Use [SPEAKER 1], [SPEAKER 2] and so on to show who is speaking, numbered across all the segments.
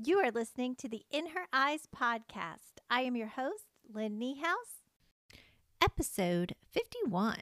[SPEAKER 1] You are listening to the In Her Eyes podcast. I am your host, Lynn Niehaus, episode 51.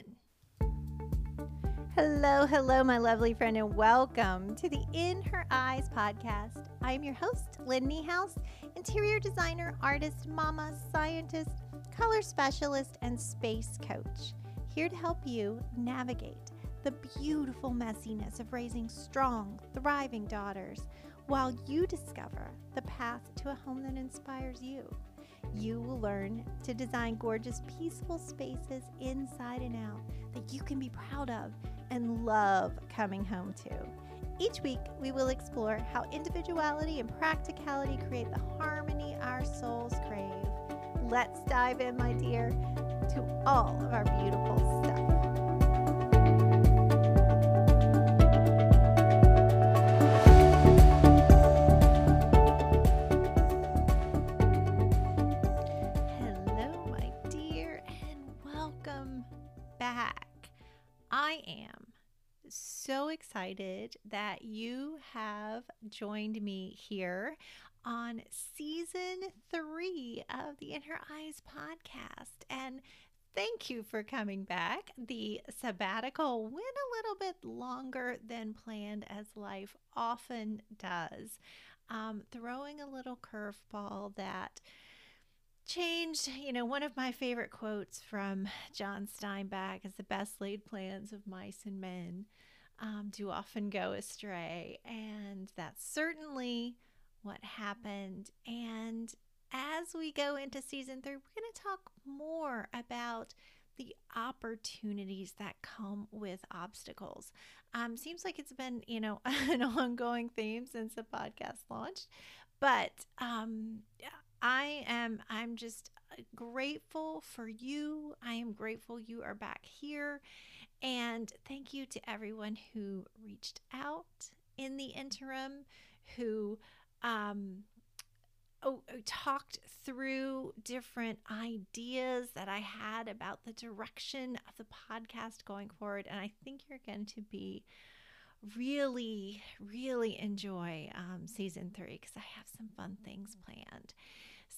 [SPEAKER 1] Hello, hello, my lovely friend, and welcome to the In Her Eyes podcast. I am your host, Lynn Niehaus, interior designer, artist, mama, scientist, color specialist, and space coach, here to help you navigate the beautiful messiness of raising strong, thriving daughters while you discover the path to a home that inspires you. You will learn to design gorgeous, peaceful spaces inside and out that you can be proud of and love coming home to. Each week, we will explore how individuality and practicality create the harmony our souls crave. Let's dive in, my dear, to all of our beautiful stuff. I am so excited that you have joined me here on season three of the In Her Eyes podcast. And thank you for coming back. The sabbatical went a little bit longer than planned, as life often does, um, throwing a little curveball that changed. You know, one of my favorite quotes from John Steinbeck is the best laid plans of mice and men um, do often go astray. And that's certainly what happened. And as we go into season three, we're going to talk more about the opportunities that come with obstacles. Um, seems like it's been, you know, an ongoing theme since the podcast launched, but um, I am I'm just uh, grateful for you. I am grateful you are back here. And thank you to everyone who reached out in the interim, who um, oh, oh, talked through different ideas that I had about the direction of the podcast going forward. And I think you're going to be really, really enjoy um, season three because I have some fun things planned.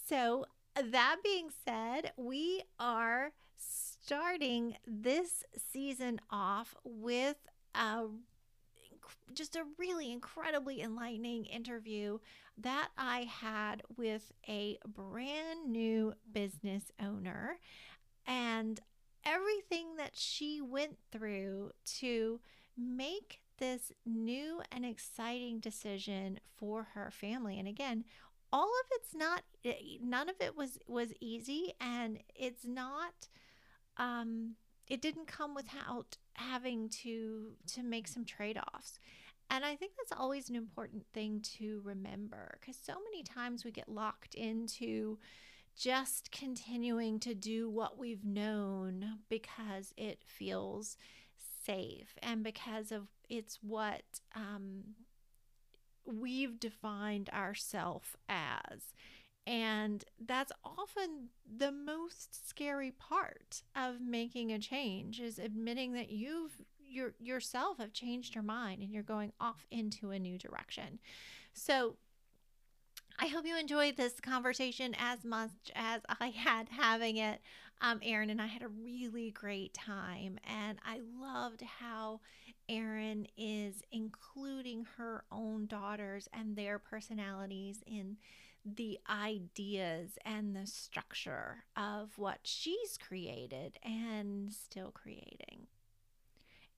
[SPEAKER 1] So, that being said, we are starting this season off with a just a really incredibly enlightening interview that I had with a brand new business owner and everything that she went through to make this new and exciting decision for her family. And again, all of it's not eh, none of it was was easy and it's not um it didn't come without having to to make some trade-offs. And i think that's always an important thing to remember because so many times we get locked into just continuing to do what we've known because it feels safe and because of it's what um, we've defined ourself as. And that's often the most scary part of making a change is admitting that you've your yourself have changed your mind and you're going off into a new direction. So I hope you enjoyed this conversation as much as I had having it. Um, Erin and I had a really great time, and I loved how Erin is including her own daughters and their personalities in the ideas and the structure of what she's created and still creating.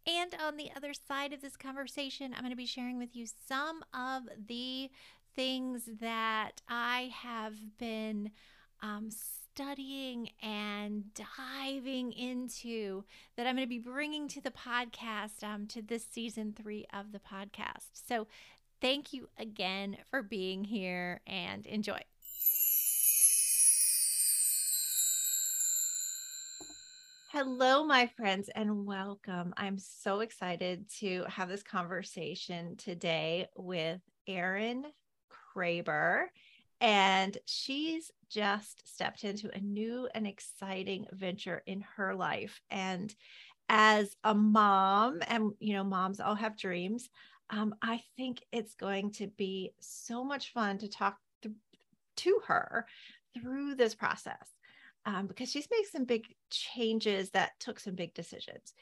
[SPEAKER 1] And on the other side of this conversation, I'm going to be sharing with you some of the things that I have been um, studying and diving into that I'm going to be bringing to the podcast, um, to this season three of the podcast. So, thank you again for being here and enjoy. Hello, my friends, and welcome. I'm so excited to have this conversation today with Erin Kraber and she's just stepped into a new and exciting venture in her life and as a mom and you know moms all have dreams um, I think it's going to be so much fun to talk th- to her through this process um, because she's made some big changes that took some big decisions.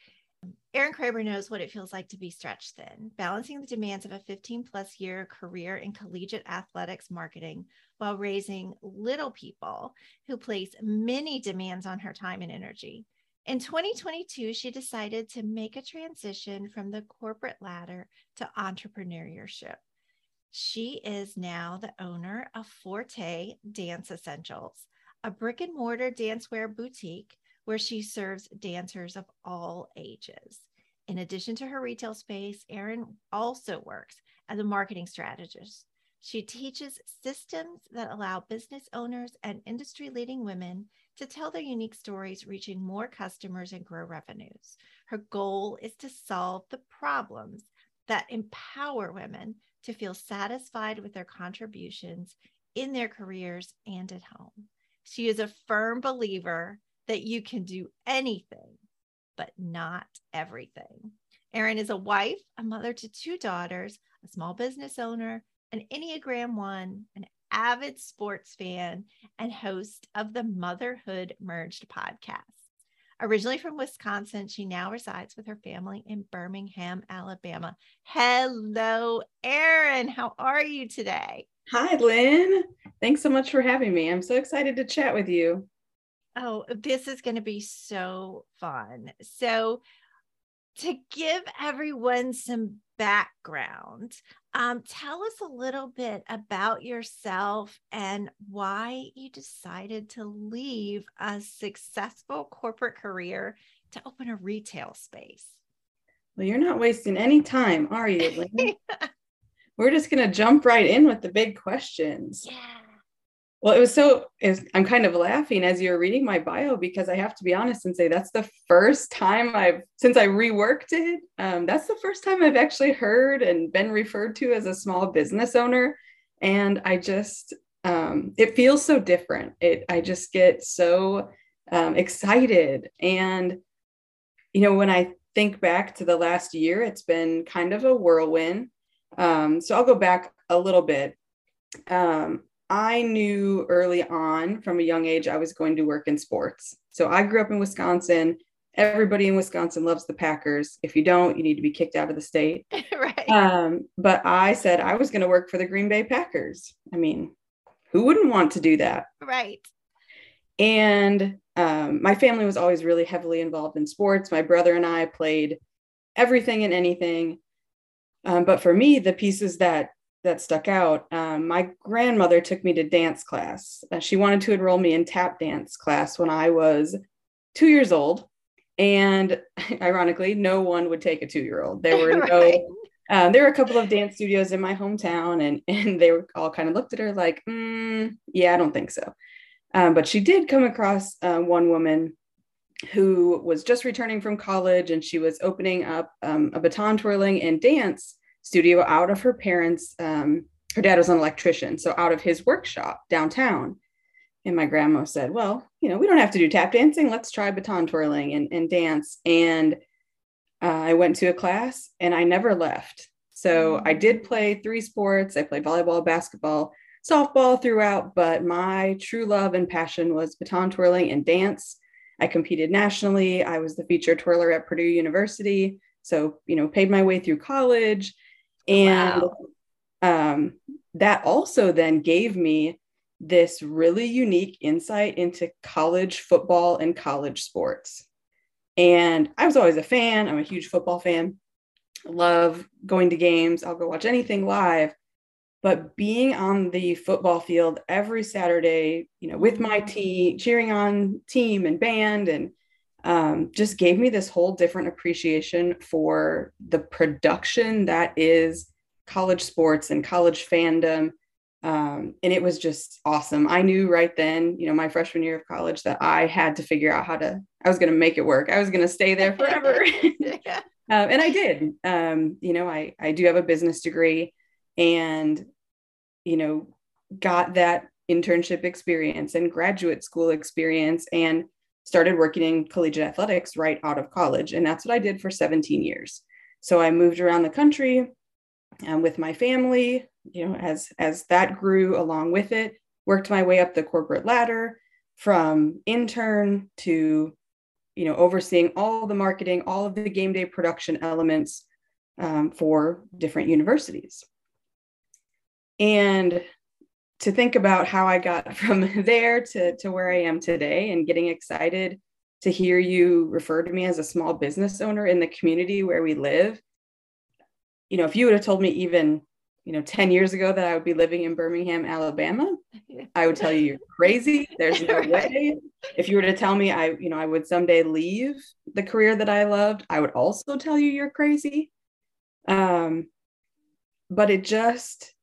[SPEAKER 1] Erin Kraber knows what it feels like to be stretched thin, balancing the demands of a 15 plus year career in collegiate athletics marketing while raising little people who place many demands on her time and energy. In 2022, she decided to make a transition from the corporate ladder to entrepreneurship. She is now the owner of Forte Dance Essentials, a brick and mortar dancewear boutique where she serves dancers of all ages. In addition to her retail space, Erin also works as a marketing strategist. She teaches systems that allow business owners and industry leading women to tell their unique stories, reaching more customers and grow revenues. Her goal is to solve the problems that empower women to feel satisfied with their contributions in their careers and at home. She is a firm believer that you can do anything, but not everything. Erin is a wife, a mother to two daughters, a small business owner, an Enneagram One, an avid sports fan, and host of the Motherhood Merged podcast. Originally from Wisconsin, she now resides with her family in Birmingham, Alabama. Hello, Erin. How are you today?
[SPEAKER 2] Hi, Lynn. Thanks so much for having me. I'm so excited to chat with you.
[SPEAKER 1] Oh, this is going to be so fun. So, to give everyone some background, um, tell us a little bit about yourself and why you decided to leave a successful corporate career to open a retail space.
[SPEAKER 2] Well, you're not wasting any time, are you, We're just going to jump right in with the big questions.
[SPEAKER 1] Yeah.
[SPEAKER 2] Well, it was so, it was, I'm kind of laughing as you're reading my bio because I have to be honest and say that's the first time I've, since I reworked it, um, that's the first time I've actually heard and been referred to as a small business owner. And I just, um, it feels so different. It, I just get so um, excited. And, you know, when I think back to the last year, it's been kind of a whirlwind. Um, so I'll go back a little bit. Um, I knew early on from a young age I was going to work in sports. So I grew up in Wisconsin. Everybody in Wisconsin loves the Packers. If you don't, you need to be kicked out of the state.
[SPEAKER 1] right.
[SPEAKER 2] Um, but I said I was going to work for the Green Bay Packers. I mean, who wouldn't want to do that?
[SPEAKER 1] Right.
[SPEAKER 2] And um, my family was always really heavily involved in sports. My brother and I played everything and anything. Um, but for me, the pieces that that stuck out. Um, my grandmother took me to dance class. Uh, she wanted to enroll me in tap dance class when I was two years old. And ironically, no one would take a two year old. There were right. no, um, there were a couple of dance studios in my hometown, and, and they were all kind of looked at her like, mm, yeah, I don't think so. Um, but she did come across uh, one woman who was just returning from college and she was opening up um, a baton twirling and dance studio out of her parents. Um, her dad was an electrician, so out of his workshop downtown. And my grandma said, Well, you know, we don't have to do tap dancing. Let's try baton twirling and, and dance. And uh, I went to a class and I never left. So I did play three sports. I played volleyball, basketball, softball throughout, but my true love and passion was baton twirling and dance. I competed nationally. I was the featured twirler at Purdue University. So, you know, paid my way through college and wow. um, that also then gave me this really unique insight into college football and college sports. And I was always a fan. I'm a huge football fan. love going to games. I'll go watch anything live. But being on the football field every Saturday, you know, with my team, cheering on team and band, and um, just gave me this whole different appreciation for the production that is college sports and college fandom. Um, and it was just awesome. I knew right then, you know, my freshman year of college that I had to figure out how to, I was going to make it work. I was going to stay there forever. yeah. um, and I did. Um, you know, I, I do have a business degree and, you know, got that internship experience and graduate school experience and started working in collegiate athletics right out of college. And that's what I did for 17 years. So I moved around the country, um, with my family, you know, as as that grew along with it, worked my way up the corporate ladder from intern to you know overseeing all the marketing all of the game day production elements um, for different universities and to think about how i got from there to, to where i am today and getting excited to hear you refer to me as a small business owner in the community where we live. You know if you would have told me even you know 10 years ago that i would be living in birmingham alabama i would tell you you're crazy. There's no way. If you were to tell me i you know i would someday leave the career that i loved i would also tell you you're crazy. Um but it just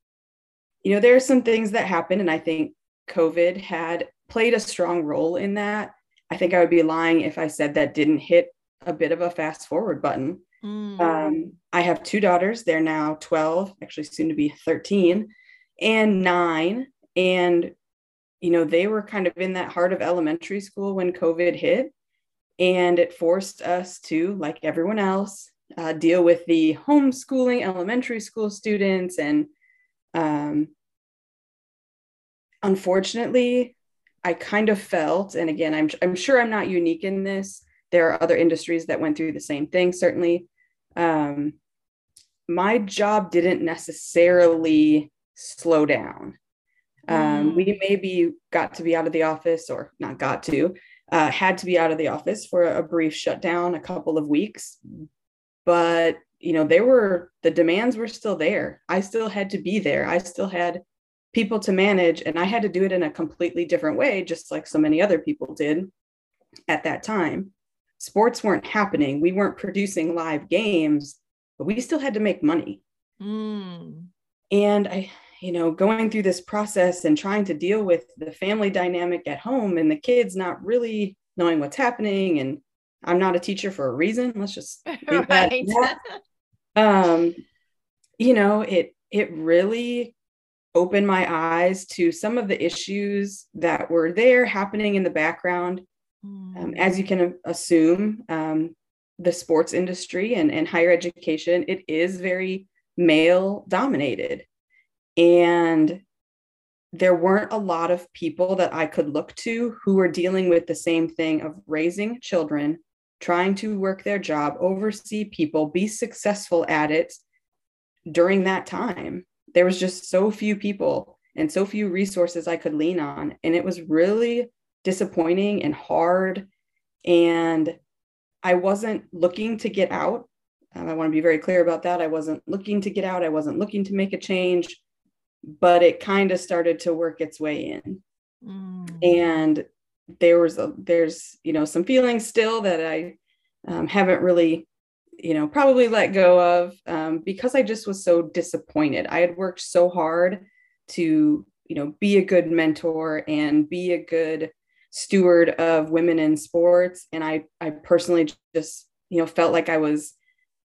[SPEAKER 2] you know there are some things that happen and i think covid had played a strong role in that i think i would be lying if i said that didn't hit a bit of a fast forward button Mm. Um, I have two daughters. They're now 12, actually soon to be 13 and nine. And, you know, they were kind of in that heart of elementary school when COVID hit. And it forced us to, like everyone else, uh, deal with the homeschooling elementary school students. And um, unfortunately, I kind of felt, and again, I'm, I'm sure I'm not unique in this. There are other industries that went through the same thing, certainly um, my job didn't necessarily slow down. Um, mm. We maybe got to be out of the office, or not got to, uh, had to be out of the office for a brief shutdown, a couple of weeks. But you know, they were the demands were still there. I still had to be there. I still had people to manage, and I had to do it in a completely different way, just like so many other people did at that time sports weren't happening. We weren't producing live games, but we still had to make money. Mm. And I, you know, going through this process and trying to deal with the family dynamic at home and the kids not really knowing what's happening. And I'm not a teacher for a reason. Let's just right. um, you know, it it really opened my eyes to some of the issues that were there happening in the background um, as you can assume, um, the sports industry and, and higher education, it is very male dominated. And there weren't a lot of people that I could look to who were dealing with the same thing of raising children, trying to work their job, oversee people, be successful at it during that time. There was just so few people and so few resources I could lean on. And it was really disappointing and hard. And I wasn't looking to get out. Um, I want to be very clear about that. I wasn't looking to get out. I wasn't looking to make a change, but it kind of started to work its way in. Mm. And there was a, there's, you know, some feelings still that I um, haven't really, you know, probably let go of um, because I just was so disappointed. I had worked so hard to, you know, be a good mentor and be a good steward of women in sports and i i personally just you know felt like i was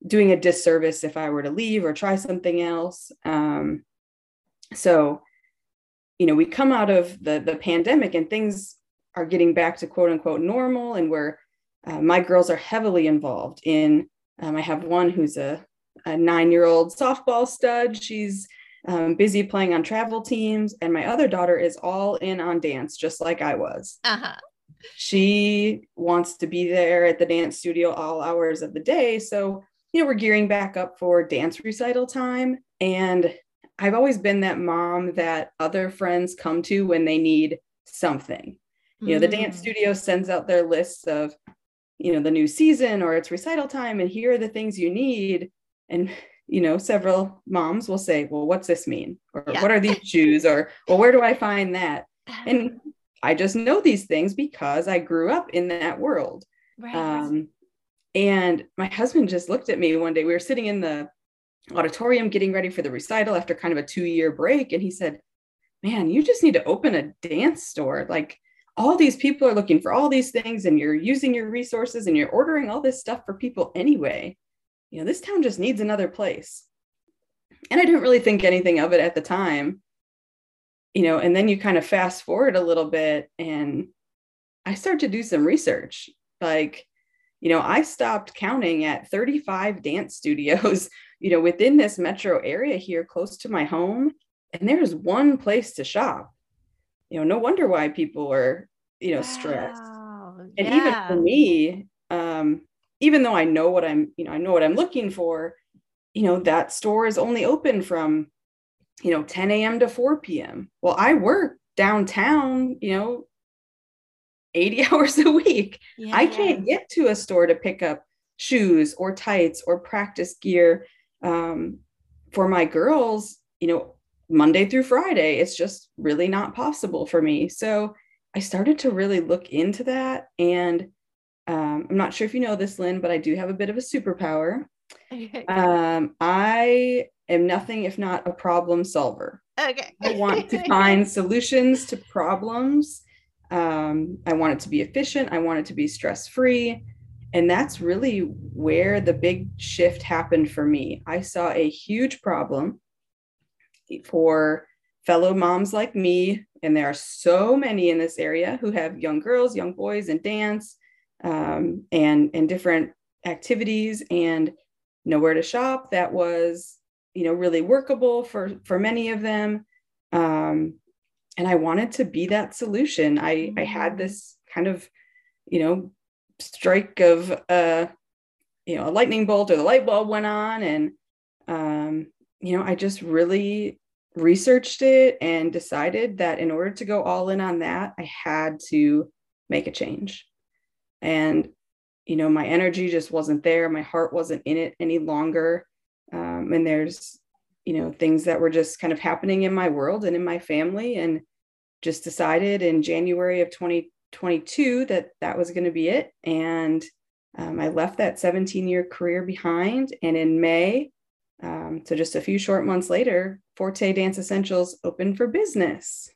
[SPEAKER 2] doing a disservice if i were to leave or try something else um, so you know we come out of the the pandemic and things are getting back to quote unquote normal and where uh, my girls are heavily involved in um, i have one who's a, a nine year old softball stud she's um, busy playing on travel teams, and my other daughter is all in on dance, just like I was. Uh-huh. She wants to be there at the dance studio all hours of the day. So, you know, we're gearing back up for dance recital time. And I've always been that mom that other friends come to when they need something. You know, the dance mm. studio sends out their lists of, you know, the new season or it's recital time, and here are the things you need. And you know, several moms will say, well, what's this mean? Or yeah. what are these shoes? Or, well, where do I find that? And I just know these things because I grew up in that world. Right. Um, and my husband just looked at me one day. We were sitting in the auditorium getting ready for the recital after kind of a two year break. And he said, Man, you just need to open a dance store. Like all these people are looking for all these things, and you're using your resources and you're ordering all this stuff for people anyway you know, this town just needs another place. And I didn't really think anything of it at the time, you know, and then you kind of fast forward a little bit and I start to do some research. Like, you know, I stopped counting at 35 dance studios, you know, within this metro area here close to my home, and there's one place to shop. You know, no wonder why people are, you know, wow. stressed. And yeah. even for me, um, even though I know what I'm, you know, I know what I'm looking for, you know, that store is only open from, you know, 10 a.m. to 4 p.m. Well, I work downtown, you know, 80 hours a week. Yeah, I can't get to a store to pick up shoes or tights or practice gear um, for my girls, you know, Monday through Friday. It's just really not possible for me. So I started to really look into that. And um, I'm not sure if you know this, Lynn, but I do have a bit of a superpower. um, I am nothing if not a problem solver.
[SPEAKER 1] Okay.
[SPEAKER 2] I want to find solutions to problems. Um, I want it to be efficient. I want it to be stress free. And that's really where the big shift happened for me. I saw a huge problem for fellow moms like me. And there are so many in this area who have young girls, young boys, and dance um, and, and different activities and nowhere to shop that was you know really workable for for many of them um, and i wanted to be that solution i i had mm. this kind of you know strike of uh you know a lightning bolt or the light bulb went on and um you know i just really researched it and decided that in order to go all in on that i had to make a change. And you know my energy just wasn't there. My heart wasn't in it any longer. Um, and there's you know things that were just kind of happening in my world and in my family and just decided in january of 2022 that that was going to be it. And um, i left that 17 year career behind. And in may um, so just a few short months later forte dance essentials opened for business.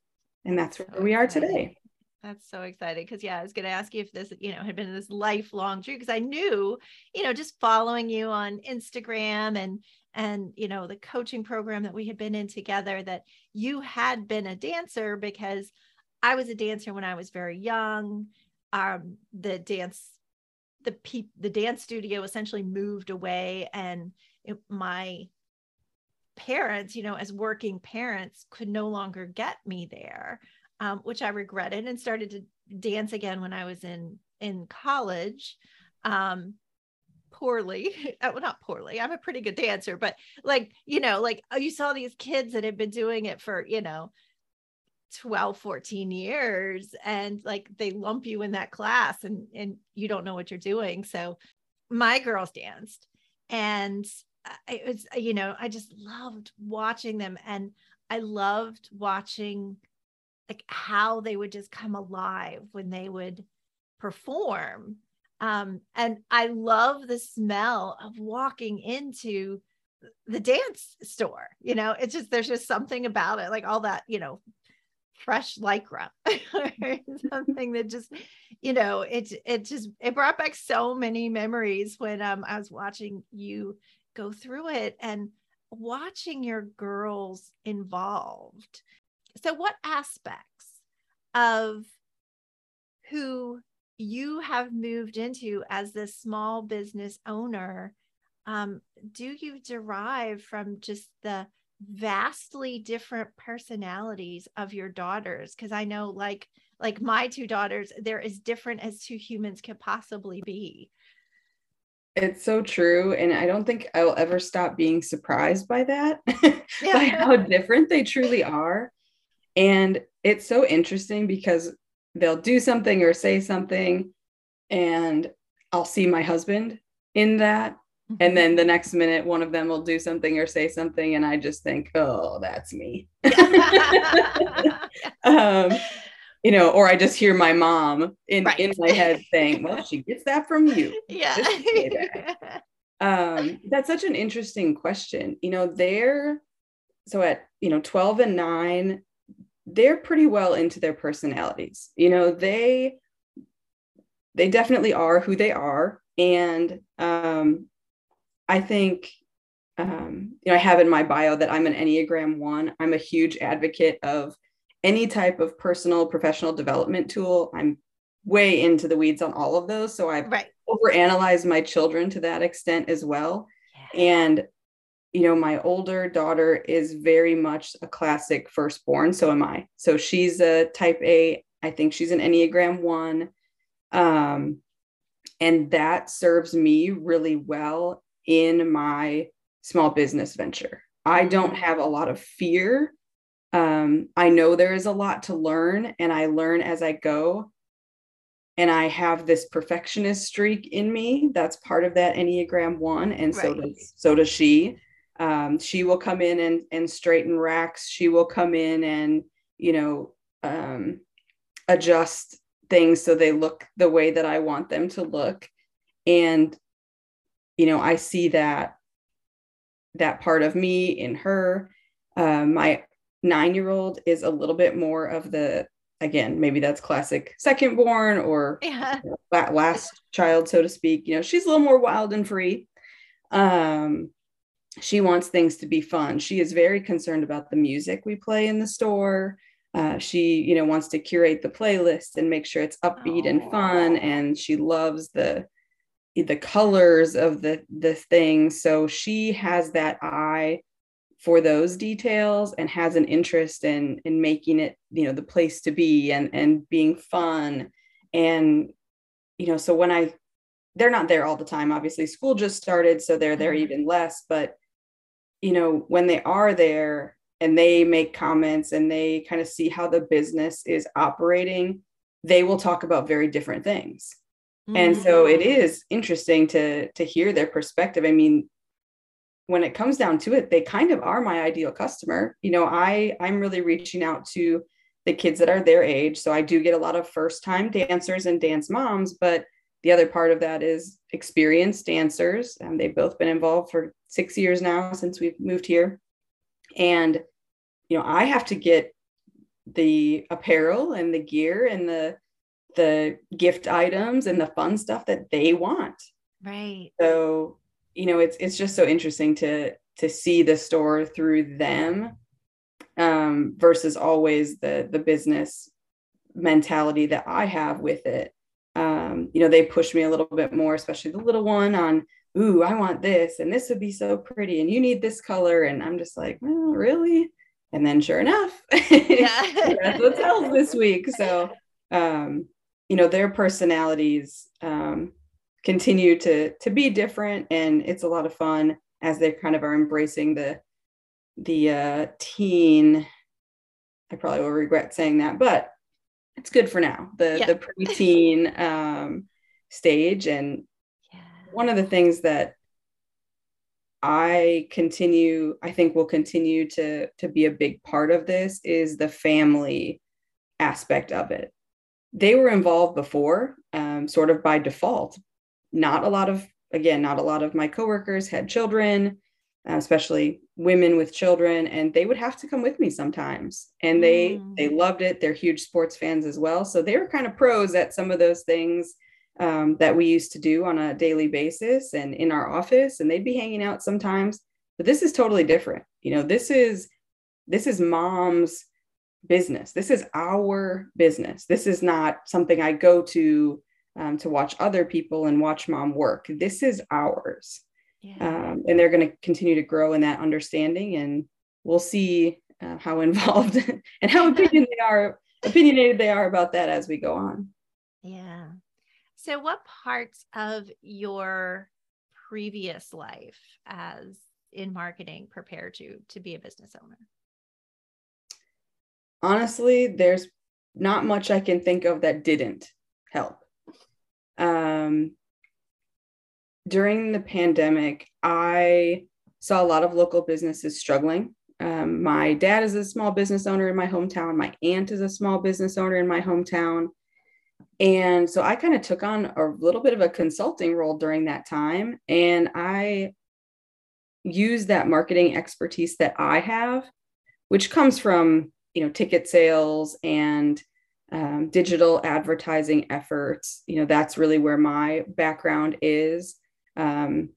[SPEAKER 2] And that's where we are today.
[SPEAKER 1] That's so exciting. Because yeah, I was going to ask you if this, you know, had been this lifelong dream because I knew, you know, just following you on Instagram and and you know the coaching program that we had been in together that you had been a dancer because I was a dancer when I was very young. Um, the dance, the pe- the dance studio essentially moved away, and my parents, you know, as working parents, could no longer get me there um, which I regretted and started to dance again when I was in in college. Um, poorly uh, well not poorly i'm a pretty good dancer but like you know like oh, you saw these kids that had been doing it for you know 12 14 years and like they lump you in that class and and you don't know what you're doing so my girls danced and it was you know i just loved watching them and i loved watching like how they would just come alive when they would perform. Um, and i love the smell of walking into the dance store you know? It's just there's just something about it like all that you know fresh lycra something that just you know it it just it brought back so many memories when um i was watching you go through it and watching your girls involved. So what aspects of who you have moved into as this small business owner um, do you derive from just the vastly different personalities of your daughters? Because i know like like my two daughters they're as different as two humans could possibly be
[SPEAKER 2] it's so true and i don't think i will ever stop being surprised by that yeah. by how different they truly are and it's so interesting because they'll do something or say something, and I'll see my husband in that. Mm-hmm. And then the next minute, one of them will do something or say something, and I just think, oh, that's me. um, you know, or I just hear my mom in, right. in my head saying, well, she gets that from you.
[SPEAKER 1] Yeah.
[SPEAKER 2] That. um, that's such an interesting question. You know, they're so at, you know, 12 and nine, they're pretty well into their personalities. You know, they they definitely are who they are, and um, I think um, you know I have in my bio that I'm an Enneagram one. I'm a huge advocate of any type of personal professional development tool. I'm way into the weeds on all of those, so I've right. overanalyzed my children to that extent as well. Yeah. And you know, my older daughter is very much a classic firstborn. So am I. So she's a type A. I think she's an Enneagram one. Um, and that serves me really well in my small business venture. I don't mm-hmm. have a lot of fear. Um, I know there is a lot to learn, and I learn as I go. And I have this perfectionist streak in me. That's part of that Enneagram one, and right. so does so does she. Um, she will come in and and straighten racks. She will come in and you know um, adjust things so they look the way that I want them to look. And you know, I see that that part of me in her. Uh, my nine year old is a little bit more of the again maybe that's classic second born or yeah. last child so to speak. You know she's a little more wild and free. Um she wants things to be fun. She is very concerned about the music we play in the store. Uh, she you know wants to curate the playlist and make sure it's upbeat Aww. and fun and she loves the the colors of the the thing. So she has that eye for those details and has an interest in in making it you know the place to be and and being fun and you know so when i they're not there all the time obviously school just started so they're there mm-hmm. even less but you know when they are there and they make comments and they kind of see how the business is operating they will talk about very different things and so it mm. interesting to to hear their perspective i mean when it comes down to it they kind of are my ideal customer you know i i'm really reaching out to the kids that are their age so i do get a lot of first time dancers and dance moms but the other part of that is experienced dancers and they've both been involved for six years now since we've moved here and you know i have to get the apparel and the gear and the the gift items and the fun stuff that they want.
[SPEAKER 1] Right.
[SPEAKER 2] So, you know, it's it's just so interesting to to see the store through them um, versus always the the business mentality that I have with it. Um, you know, they push me a little bit more, especially the little one on, ooh, I want this, and this would be so pretty, and you need this color. And I'm just like, well, really? And then sure enough, yeah. that's what sells this week. So um, you know their personalities um, continue to to be different and it's a lot of fun as they kind of are embracing the the uh, teen i probably will regret saying that but it's good for now the yeah. the preteen um, stage and yeah. one of the things that i continue i think will continue to to be a big part of this is the family aspect of it they were involved before, um, sort of by default. Not a lot of, again, not a lot of my coworkers had children, uh, especially women with children, and they would have to come with me sometimes. And they mm. they loved it. They're huge sports fans as well, so they were kind of pros at some of those things um, that we used to do on a daily basis and in our office. And they'd be hanging out sometimes. But this is totally different. You know, this is this is mom's business. This is our business. This is not something I go to um, to watch other people and watch mom work. This is ours. Yeah. Um, and they're going to continue to grow in that understanding. And we'll see uh, how involved and how opinion they are, opinionated they are about that as we go on.
[SPEAKER 1] Yeah. So, what parts of your previous life as in marketing prepare you to be a business owner?
[SPEAKER 2] honestly, there's not much I can think of that didn't help. Um, during the pandemic, I saw a lot of local businesses struggling. Um, my dad is a small business owner in my hometown. My aunt is a small business owner in my hometown. And so I kind of took on a little bit of a consulting role during that time. And I used that marketing expertise that I have, which comes from you know ticket sales and um, digital advertising efforts. You know that's really where my background is um,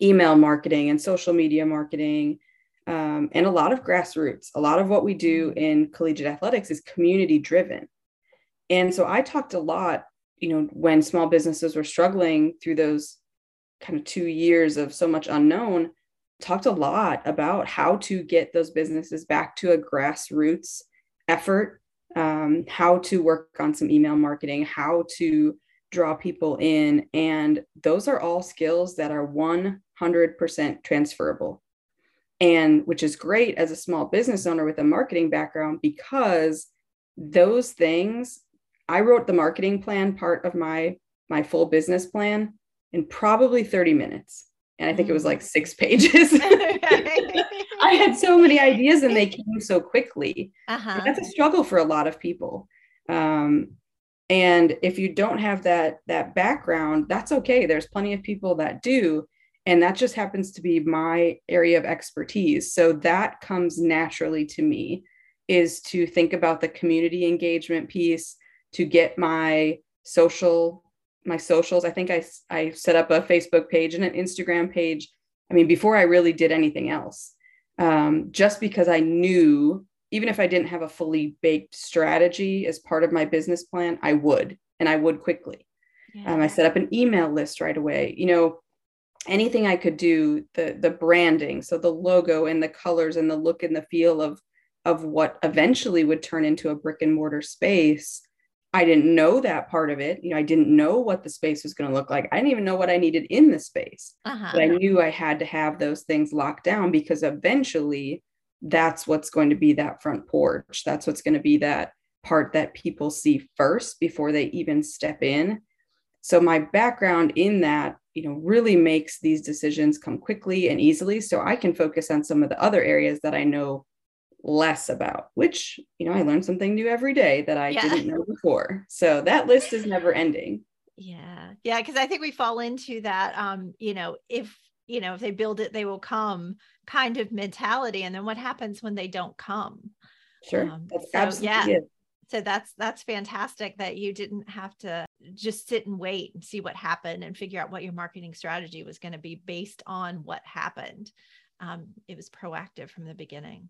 [SPEAKER 2] email marketing and social media marketing um, and a lot of grassroots. A lot of what we do mm-hmm. in collegiate athletics is community driven. And so i talked a lot you know when small businesses were struggling through those kind of two years of so much unknown talked a lot about how to get those businesses back to a grassroots effort, um, how to work on some email marketing, how to draw people in. And those are all skills that are 100% transferable. And which is great as a small business owner with a marketing background because those things, I wrote the marketing plan part of my my full business plan in probably 30 minutes. And I think it was like six pages. I had so many ideas and they came so quickly. Uh-huh. That's a struggle for a lot of people. Um, and if you don't have that that background, that's okay. There's plenty of people that do. And that just happens to be my area of expertise. So that comes naturally to me is to think about the community engagement piece, to get my social my socials. I think I I set up a Facebook page and an Instagram page. I mean, before I really did anything else, um, just because I knew even if I didn't have a fully baked strategy as part of my business plan, I would, and I would quickly. Yeah. Um, I set up an email list right away. You know, anything I could do, the the branding, so the logo and the colors and the look and the feel of of what eventually would turn into a brick and mortar space I didn't know that part of it. You know, I didn't know what the space was going to look like. I didn't even know what I needed in the space. Uh-huh. But I knew I had to have those things locked down because eventually that's what's going to be that front porch. That's what's going to be that part that people see first before they even step in. So my background in that, you know, really makes these decisions come quickly and easily so I can focus on some of the other areas that I know less about, which, you know, I learn something new every day that I yeah. didn't know before. So that list is never ending.
[SPEAKER 1] Yeah. Yeah. Cause I think we fall into that, um, you know, if, you know, if they build it, they will come kind of mentality. And then what happens when they don't come?
[SPEAKER 2] Sure. Um, that's so, absolutely yeah. It.
[SPEAKER 1] So that's that's fantastic that you didn't have to just sit and wait and see what happened and figure out what your marketing strategy was going to be based on what happened. Um, it was proactive from the beginning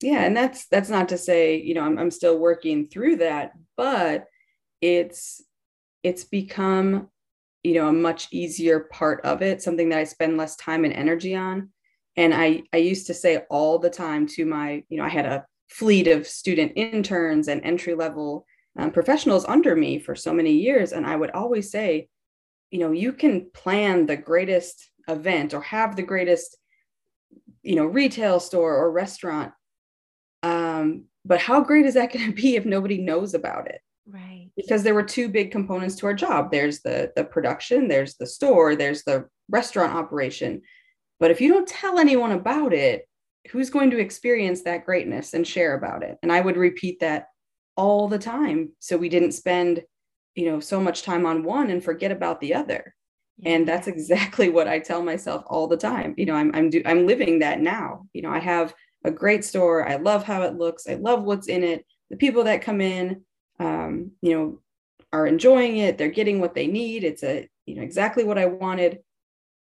[SPEAKER 2] yeah and that's that's not to say you know I'm, I'm still working through that but it's it's become you know a much easier part of it something that i spend less time and energy on. And i i used to say all the time to my you know i had a fleet of student interns and entry level um, professionals under me for so many years and i would always say you know you can plan the greatest event or have the greatest you know retail store or restaurant um, but how great is that going to be if nobody knows about it?
[SPEAKER 1] Right.
[SPEAKER 2] Because there were two big components to our job. There's the the production, there's the store, there's the restaurant operation. But if you don't tell anyone about it, who's going to experience that greatness and share about it? And I would repeat that all the time so we didn't spend, you know, so much time on one and forget about the other. Yeah. And that's exactly what I tell myself all the time. You know, I'm I'm do, I'm living that now. You know, I have a great store. I love how it looks. I love what's in it. The people that come in, um, you know, are enjoying it. They're getting what they need. It's a, you know, exactly what I wanted.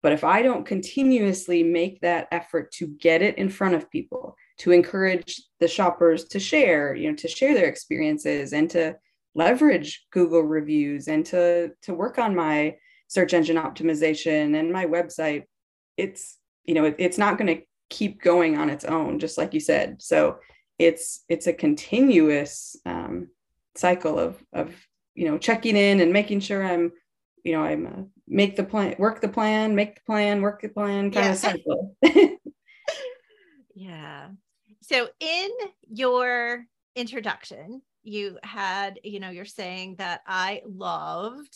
[SPEAKER 2] But if I don't continuously make that effort to get it in front of people, to encourage the shoppers to share, you know, to share their experiences and to leverage Google reviews and to to work on my search engine optimization and my website, it's you know, it, it's not going to keep going on its own just like you said. So it's it's a continuous um, cycle of of you know checking in and making sure i'm you know i'm uh, make the plan work the plan make the plan work the plan kind yeah. of cycle.
[SPEAKER 1] Yeah. So in your introduction you had you know you're saying that i loved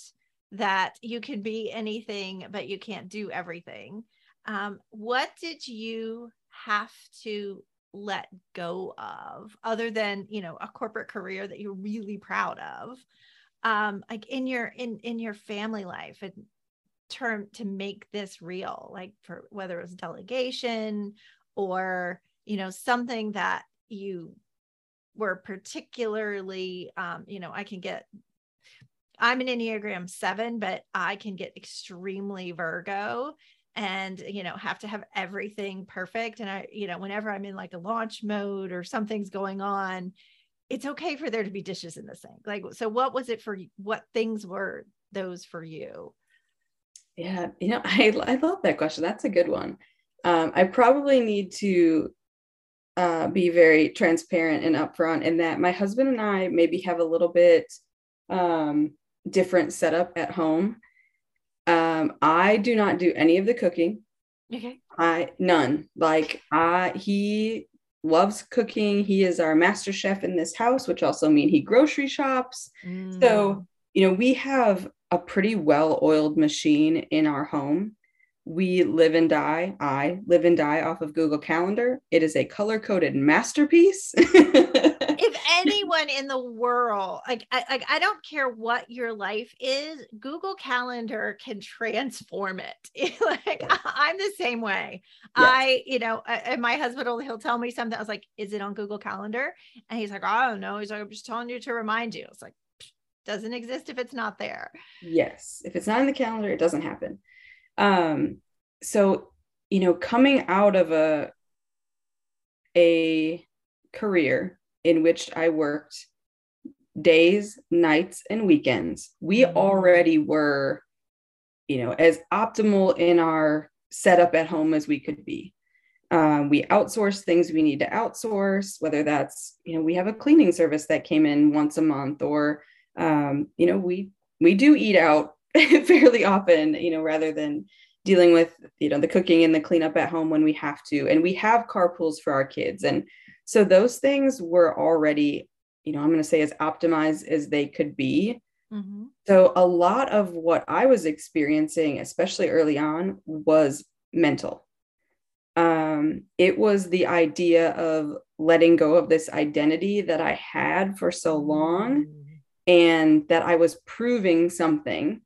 [SPEAKER 1] that you can be anything but you can't do everything um, what did you have to let go of other than you know a corporate career that you're really proud of? Um like in your in in your family life and term to make this real like for whether it was delegation or you know something that you were particularly um you know i can get i'm an enneagram 7 but i can get extremely virgo and you know have to have everything perfect. And i you know whenever i'm in like a launch mode or something's going on it's okay for there to be dishes in the sink. Like so what was it for what things were those for you?
[SPEAKER 2] Yeah you know i i love that question. That's a good one. Um, I probably need to uh, be very transparent and upfront in that my husband and I maybe have a little bit um, different setup at home. Um, I do not do any of the cooking.
[SPEAKER 1] Okay.
[SPEAKER 2] I none. Like I he loves cooking. He is our master chef in this house, which also mean he grocery shops. Mm. So, you know, we have a pretty well-oiled machine in our home. We live and die. I live and die off of Google Calendar. It is a color-coded masterpiece.
[SPEAKER 1] anyone in the world, like I, like I don't care what your life is, Google Calendar can transform it. like I, am the same way. Yes. I, you know, and my husband will he'll tell me something. I was like, "Is it on Google Calendar?" And he's like, "I don't know." He's like, "I'm just telling you to remind you." It's like doesn't exist if it's not there.
[SPEAKER 2] Yes, if it's not in the calendar, it doesn't happen. Um, so you know, coming out of a a career in which I worked days, nights, and weekends. We mm-hmm. already were, you know, as optimal in our setup at home as we could be. Um, we outsource things we need to outsource, whether that's, you know, we have a cleaning service that came in once a month, or, um, you know, we we do eat out fairly often, you know, rather than dealing with, you know, the cooking and the cleanup at home when we have to. And we have carpools for our kids, and so those things were already, you know, I'm going to say as optimized as they could be. Mm-hmm. So a lot of what I was experiencing, especially early on, was mental. Um, it was the idea of letting go of this identity that I had for so long mm-hmm. and that I was proving something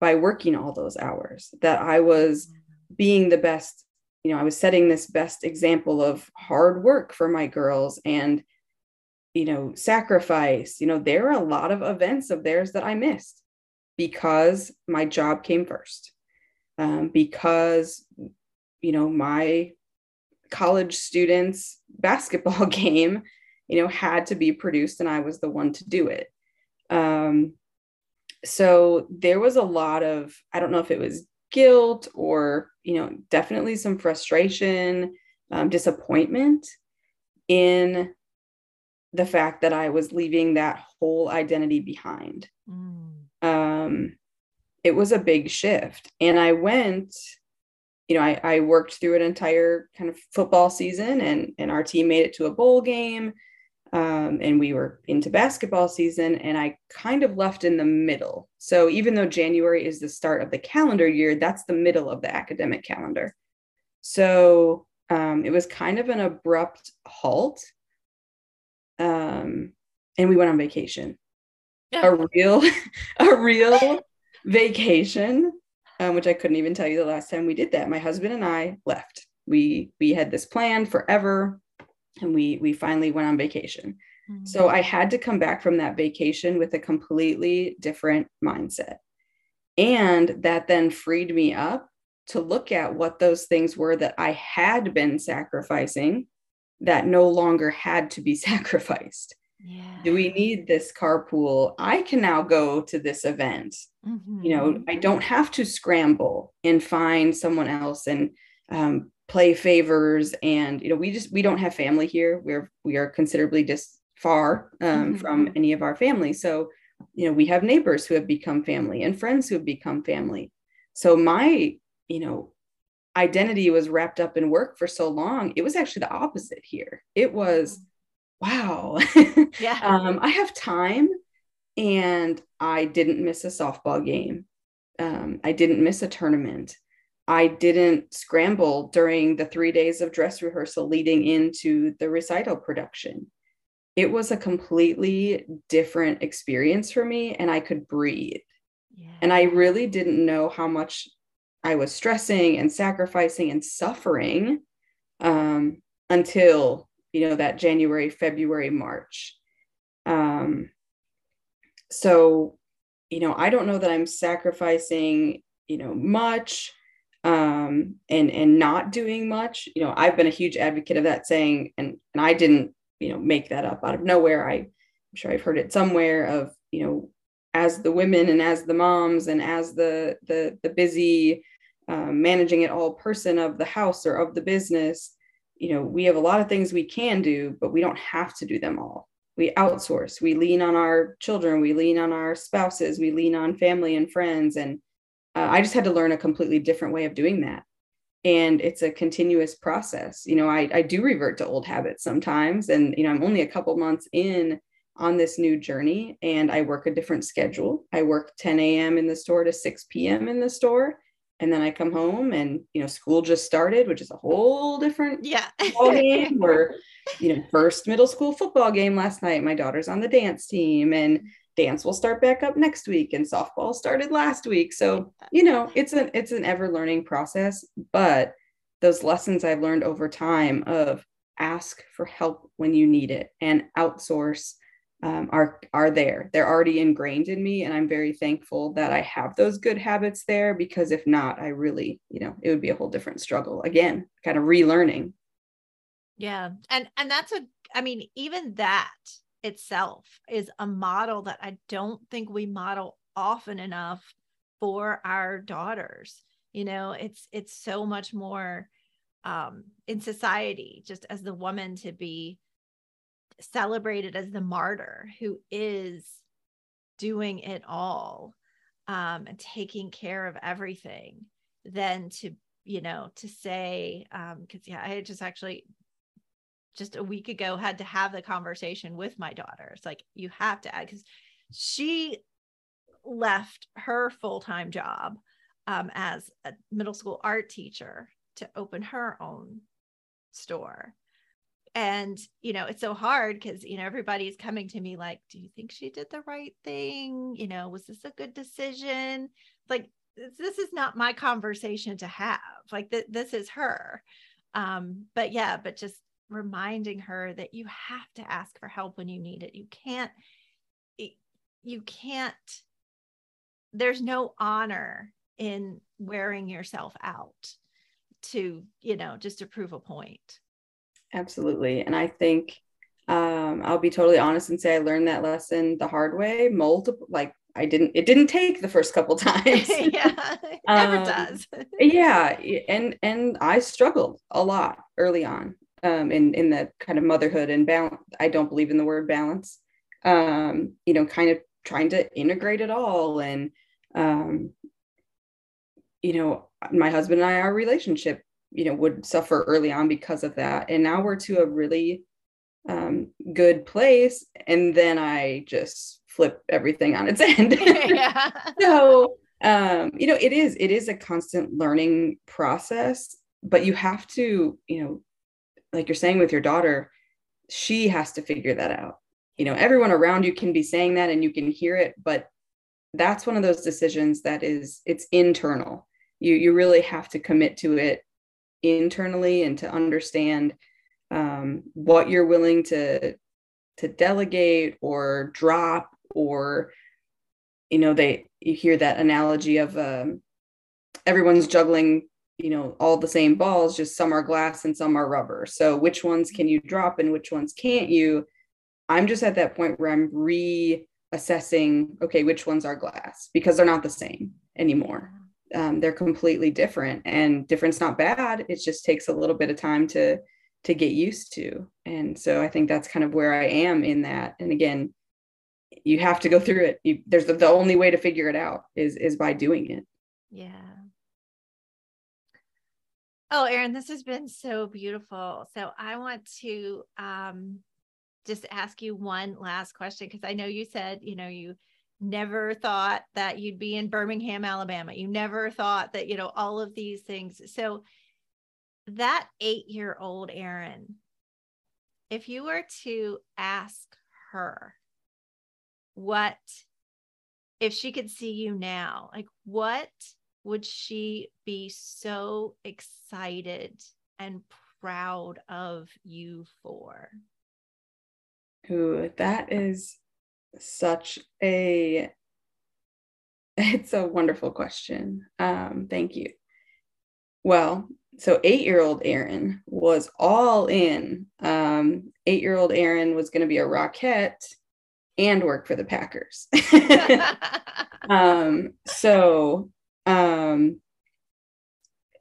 [SPEAKER 2] by working all those hours, that I was mm-hmm. being the best you know, I was setting this best example of hard work for my girls and, you know, sacrifice. You know, there are a lot of events of theirs that I missed because my job came first, um, because, you know, my college students' basketball game, you know, had to be produced and I was the one to do it. Um, so there was a lot of, I don't know if it was guilt or you know definitely some frustration um, disappointment in the fact that i was leaving that whole identity behind. Mm. um, it was a big shift. And i went you know I, I worked through an entire kind of football season and and our team made it to a bowl game um, and we were into basketball season and i kind of left in the middle. So even though january is the start of the calendar year that's the middle of the academic calendar. So um, it was kind of an abrupt halt um, and we went on vacation. Yeah. a real a real vacation um, which i couldn't even tell you the last time we did that. My husband and i left. We we had this plan forever and we we finally went on vacation. Mm-hmm. So I had to come back from that vacation with a completely different mindset. And that then freed me up to look at what those things were that I had been sacrificing that no longer had to be sacrificed. Yeah. Do we need this carpool? I can now go to this event. Mm-hmm. You know, I don't have to scramble and find someone else and um, play favors and you know we just we don't have family here. We're we are considerably just far um, mm-hmm. from any of our family. So you know we have neighbors who have become family and friends who have become family. So my you know identity was wrapped up in work for so long. It was actually the opposite here. It was wow. Yeah. Um, i have time and i didn't miss a softball game. Um, i didn't miss a tournament I didn't scramble during the three days of dress rehearsal leading into the recital production. It was a completely different experience for me, and I could breathe. Yeah. And I really didn't know how much I was stressing and sacrificing and suffering um, until you know that January, February, March. Um, so, you know, I don't know that I'm sacrificing, you know, much um, and and not doing much. You know, I've been a huge advocate of that saying, and and I didn't, you know, make that up out of nowhere. I, I'm sure I've heard it somewhere of, you know, as the women and as the moms and as the the the busy um, managing it all person of the house or of the business you know we have a lot of things we can do but we don't have to do them all we outsource we lean on our children we lean on our spouses we lean on family and friends and uh, i just had to learn a completely different way of doing that. And it's a continuous process. You know I, I do revert to old habits sometimes. And you know i'm only a couple months in on this new journey and i work a different schedule. I work 10 a.m in the store to 6 p.m in the store and then i come home and you know school just started which is a whole different
[SPEAKER 1] yeah.
[SPEAKER 2] game where you know first middle school football game last night. My daughter's on the dance team and dance will start back up next week and softball started last week. So you know it's an it's an ever learning process but those lessons i've learned over time of ask for help when you need it and outsource um, are are there. They're already ingrained in me and i'm very thankful that i have those good habits there because if not i really you know it would be a whole different struggle. Again kind of relearning.
[SPEAKER 1] Yeah and and that's a i mean even that itself is a model that I don't think we model often enough for our daughters. You know, it's it's so much more um, in society, just as the woman to be celebrated as the martyr who is doing it all um, and taking care of everything, than to you know to say because um, yeah, I just actually just a week ago had to have the conversation with my daughter. It's like you have to add because she left her full-time job um, as a middle school art teacher to open her own store. And you know it's so hard because you know everybody's coming to me like do you think she did the right thing? You know was this a good decision? Like this is not my conversation to have. Like th- this is her. Um but yeah but just reminding her that you have to ask for help when you need it. You can't, you can't, there's no honor in wearing yourself out to, you know, just to prove a point.
[SPEAKER 2] Absolutely. And I think um, I'll be totally honest and say I learned that lesson the hard way, multiple, like I didn't, it didn't take the first couple times.
[SPEAKER 1] yeah, it never um, does.
[SPEAKER 2] yeah. And, and I struggled a lot early on um, in in the kind of motherhood and balance. I don't believe in the word balance. Um, you know, kind of trying to integrate it all, and um, you know, my husband and I, our relationship, you know, would suffer early on because of that, and now we're to a really um, good place, and then I just flip everything on its end. yeah. so um, you know, it is it is a constant learning process, but you have to, you know, like you're saying with your daughter, she has to figure that out. You know, everyone around you can be saying that and you can hear it, but that's one of those decisions that is it's internal. You you really have to commit to it internally and to understand um, what you're willing to to delegate or drop or you know they you hear that analogy of um, everyone's juggling you know all the same balls just some are glass and some are rubber. So which ones can you drop and which ones can't you? I'm just at that point where i'm reassessing okay which ones are glass? Because they're not the same anymore. Um, they're completely different and difference not bad. It just takes a little bit of time to to get used to. And so i think that's kind of where i am in that. And again you have to go through it. You, there's the, the only way to figure it out is is by doing it.
[SPEAKER 1] Yeah Oh, Erin, this has been so beautiful. So I want to um, just ask you one last question because I know you said, you know, you never thought that you'd be in Birmingham, Alabama. You never thought that, you know, all of these things. So that eight year old Erin, if you were to ask her what, if she could see you now, like what would she be so excited and proud of you for?
[SPEAKER 2] Ooh, that is such a it's a wonderful question. Um, thank you. Well, so eight-year-old Erin was all in. Um, eight-year-old Erin was going to be a Rockette and work for the Packers. um, so um,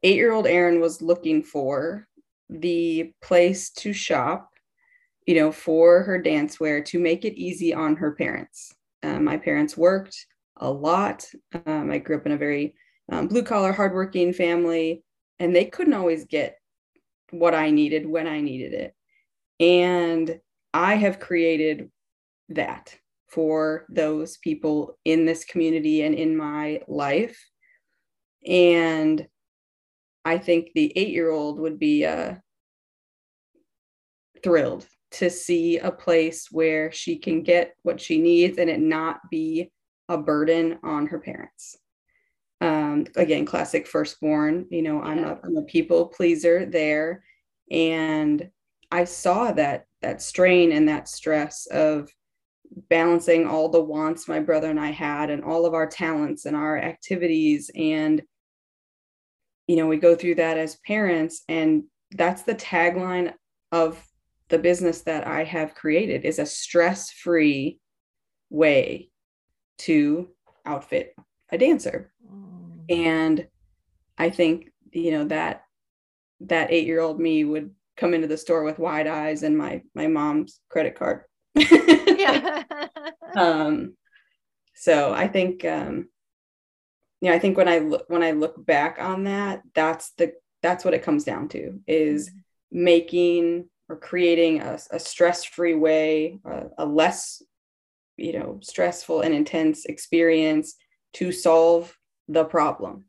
[SPEAKER 2] eight year old Erin was looking for the place to shop, you know, for her dance wear to make it easy on her parents. Um, my parents worked a lot. Um, I grew up in a very um, blue collar, hardworking family, and they couldn't always get what I needed when I needed it. And I have created that for those people in this community and in my life. And I think the eight year old would be uh, thrilled to see a place where she can get what she needs and it not be a burden on her parents. Um, again, classic firstborn, you know. I'm, a, I'm a people pleaser there. And I saw that that strain and that stress of balancing all the wants my brother and I had and all of our talents and our activities and you know we go through that as parents and that's the tagline of the business that I have created is a stress-free way to outfit a dancer. Mm. And I think you know that that 8-year-old me would come into the store with wide eyes and my my mom's credit card yeah. um, so I think, um, yeah, I think when I look when I look back on that, that's the that's what it comes down to is mm-hmm. making or creating a, a stress-free way, a, a less, you know, stressful and intense experience to solve the problem.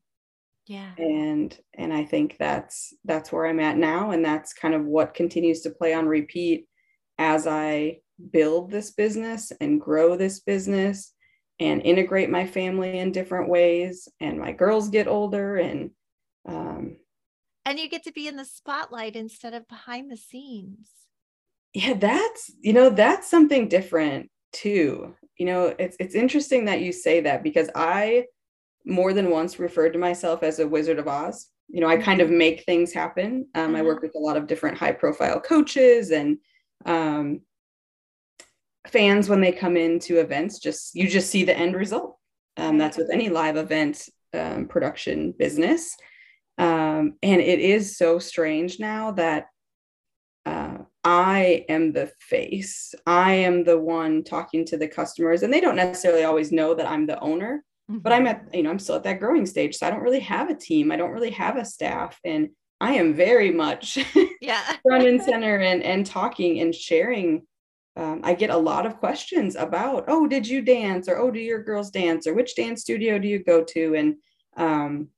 [SPEAKER 1] Yeah.
[SPEAKER 2] And and i think that's that's where i'm at now and that's kind of what continues to play on repeat as i build this business and grow this business and integrate my family in different ways and my girls get older and um,
[SPEAKER 1] and you get to be in the spotlight instead of behind the scenes
[SPEAKER 2] yeah that's you know that's something different too you know it's it's interesting that you say that because i more than once referred to myself as a wizard of oz you know i kind of mm-hmm. make things happen um, mm-hmm. i work with a lot of different high profile coaches and um, fans when they come into events just you just see the end result. Um, that's with any live event um, production business. Um, and it is so strange now that uh, i am the face. I am the one talking to the customers and they don't necessarily always know that i'm the owner mm-hmm. but i'm at you know i'm still at that growing stage so i don't really have a team. I don't really have a staff and i am very much
[SPEAKER 1] yeah.
[SPEAKER 2] front and center and and talking and sharing um, I get a lot of questions about, oh, did you dance? Or, oh, do your girls dance? Or which dance studio do you go to? And um,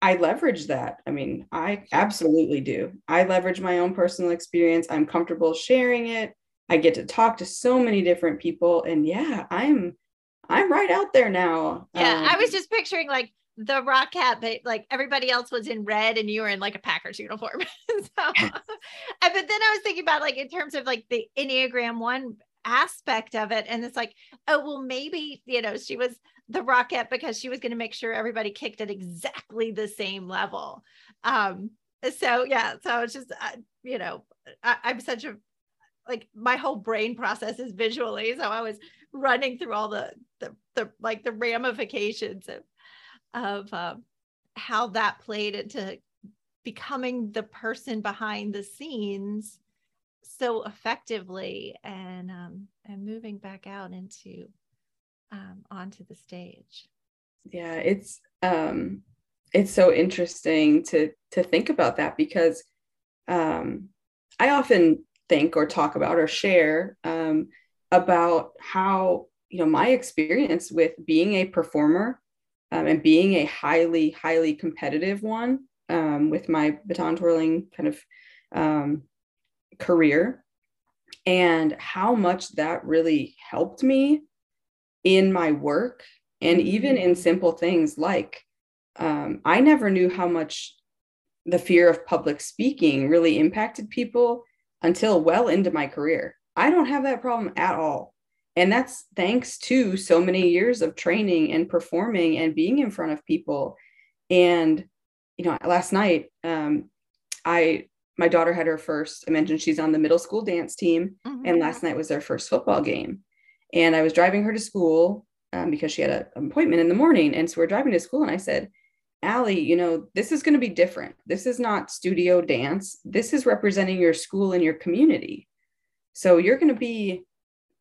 [SPEAKER 2] I leverage that. I mean, I absolutely do. I leverage my own personal experience. I'm comfortable sharing it. I get to talk to so many different people. And yeah, I'm I'm right out there now.
[SPEAKER 1] Yeah, um, I was just picturing like the Rockette, but like everybody else was in red and you were in like a Packers uniform. so, but then I was thinking about like in terms of like the Enneagram one aspect of it. And it's like, oh, well, maybe, you know, she was the Rockette because she was going to make sure everybody kicked at exactly the same level. Um, so yeah, so it's just, uh, you know, I, I'm such a, like my whole brain process is visually. So I was running through all the, the, the like the ramifications of of uh, how that played into becoming the person behind the scenes so effectively and um, and moving back out into um, onto the stage.
[SPEAKER 2] Yeah it's um it's so interesting to to think about that because um i often think or talk about or share um about how you know my experience with being a performer um, and being a highly, highly competitive one um, with my baton twirling kind of um, career, and how much that really helped me in my work and even in simple things like um, I never knew how much the fear of public speaking really impacted people until well into my career. I don't have that problem at all. And that's thanks to so many years of training and performing and being in front of people. And, you know, last night, um, I, my daughter had her first, I mentioned she's on the middle school dance team. Mm-hmm. And last night was their first football game. And I was driving her to school um, because she had a, an appointment in the morning. And so we're driving to school. And I said, Allie, you know, this is going to be different. This is not studio dance. This is representing your school and your community. So you're going to be,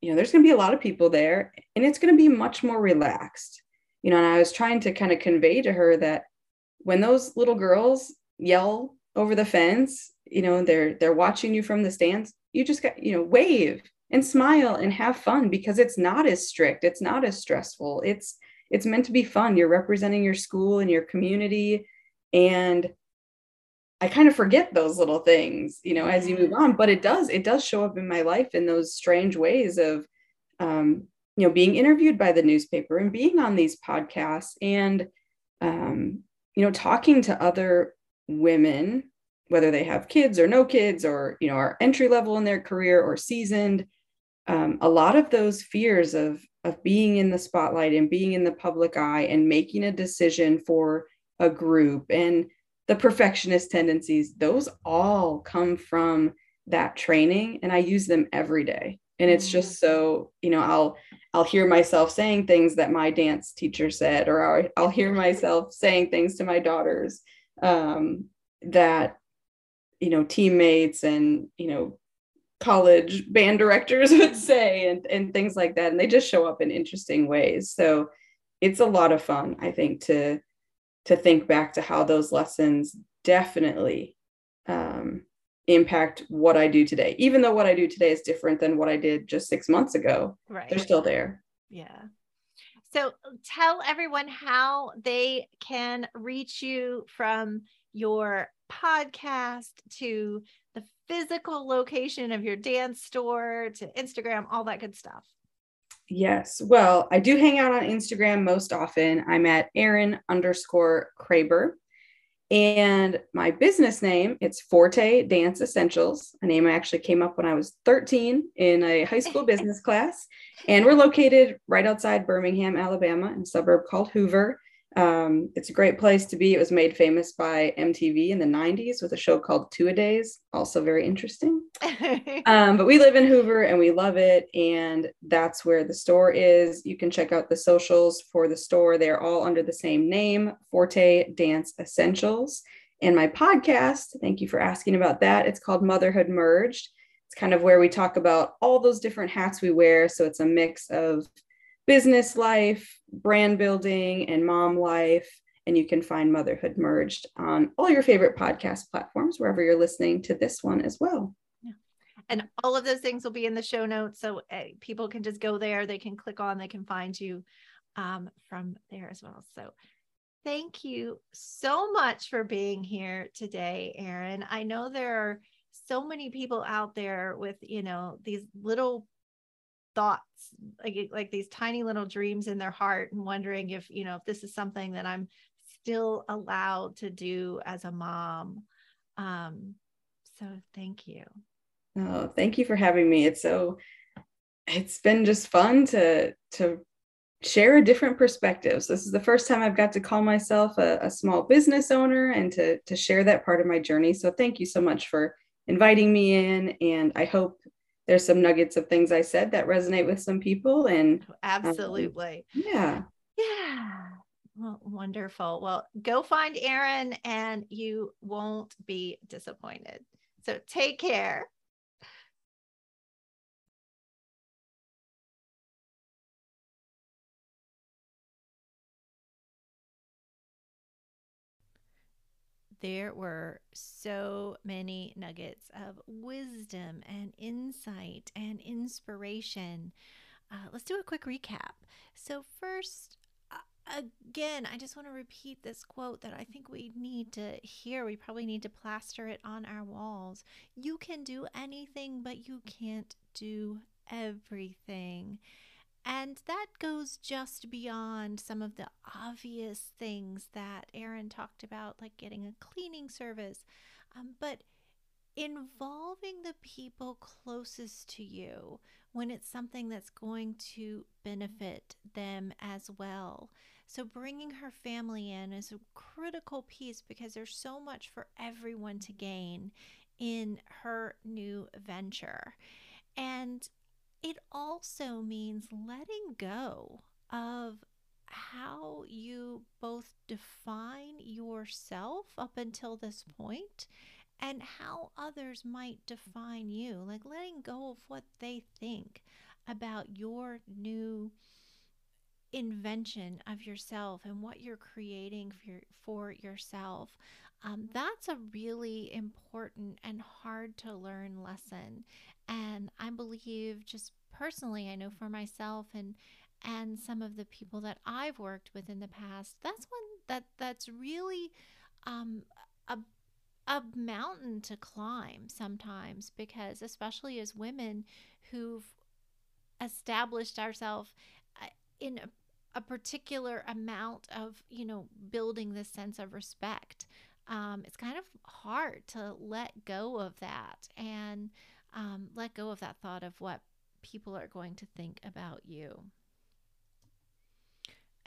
[SPEAKER 2] you know, there's going to be a lot of people there and it's going to be much more relaxed. You know, and I was trying to kind of convey to her that when those little girls yell over the fence, you know, they're they're watching you from the stands, you just got, you know, wave and smile and have fun because it's not as strict, it's not as stressful. It's it's meant to be fun. You're representing your school and your community. And I kind of forget those little things, you know, as you move on. But it does, it does show up in my life in those strange ways of, um, you know, being interviewed by the newspaper and being on these podcasts and, um, you know, talking to other women, whether they have kids or no kids or, you know, are entry level in their career or seasoned. Um, a lot of those fears of of being in the spotlight and being in the public eye and making a decision for a group and the perfectionist tendencies those all come from that training and i use them every day. And it's just mm. so you know i'll i'll hear myself saying things that my dance teacher said or i'll, I'll hear myself saying things to my daughters um, that you know teammates and you know college band directors would say and, and things like that. And they just show up in interesting ways. So it's a lot of fun i think to to think back to how those lessons definitely um, impact what i do today. Even though what i do today is different than what i did just six months ago right. they're still there.
[SPEAKER 1] Yeah. So tell everyone how they can reach you from your podcast to the physical location of your dance store to Instagram, all that good stuff.
[SPEAKER 2] Yes. Well, I do hang out on Instagram most often. I'm at Erin underscore Kraber. And my business name, it's Forte Dance Essentials, a name I actually came up when I was 13 in a high school business class. And we're located right outside Birmingham, Alabama, in a suburb called Hoover. Um, it's a great place to be. It was made famous by MTV in the 90s with a show called Two a Days, also very interesting. um, but we live in Hoover and we love it. And that's where the store is. You can check out the socials for the store. They're all under the same name Forte Dance Essentials. And my podcast, thank you for asking about that. It's called Motherhood Merged. It's kind of where we talk about all those different hats we wear. So it's a mix of business life, brand building, and mom life. And you can find Motherhood Merged on all your favorite podcast platforms, wherever you're listening to this one as well.
[SPEAKER 1] Yeah. And all of those things will be in the show notes. So uh, people can just go there, they can click on, they can find you um, from there as well. So thank you so much for being here today, Erin. I know there are so many people out there with, you know, these little thoughts like like these tiny little dreams in their heart and wondering if you know if this is something that i'm still allowed to do as a mom. Um so thank you.
[SPEAKER 2] Oh thank you for having me. It's so it's been just fun to to share a different perspectives this is the first time i've got to call myself a, a small business owner and to to share that part of my journey. So thank you so much for inviting me in and i hope there's some nuggets of things I said that resonate with some people. And
[SPEAKER 1] um, absolutely.
[SPEAKER 2] Um, yeah.
[SPEAKER 1] Yeah. Well, wonderful. Well, go find Erin and you won't be disappointed. So take care. There were so many nuggets of wisdom and insight and inspiration. Uh, let's do a quick recap. So, first, again, I just want to repeat this quote that I think we need to hear. We probably need to plaster it on our walls. You can do anything, but you can't do everything. And that goes just beyond some of the obvious things that Erin talked about, like getting a cleaning service, um, but involving the people closest to you when it's something that's going to benefit them as well. So, bringing her family in is a critical piece because there's so much for everyone to gain in her new venture. And it also means letting go of how you both define yourself up until this point and how others might define you, like letting go of what they think about your new invention of yourself and what you're creating for, your, for yourself. Um, that's a really important and hard to learn lesson. And I believe, just personally, I know for myself and and some of the people that I've worked with in the past, that's one that that's really um, a a mountain to climb sometimes because especially as women who've established ourselves uh, in a, a, particular amount of you know building this sense of respect um, it's kind of hard to let go of that. And um, let go of that thought of what people are going to think about you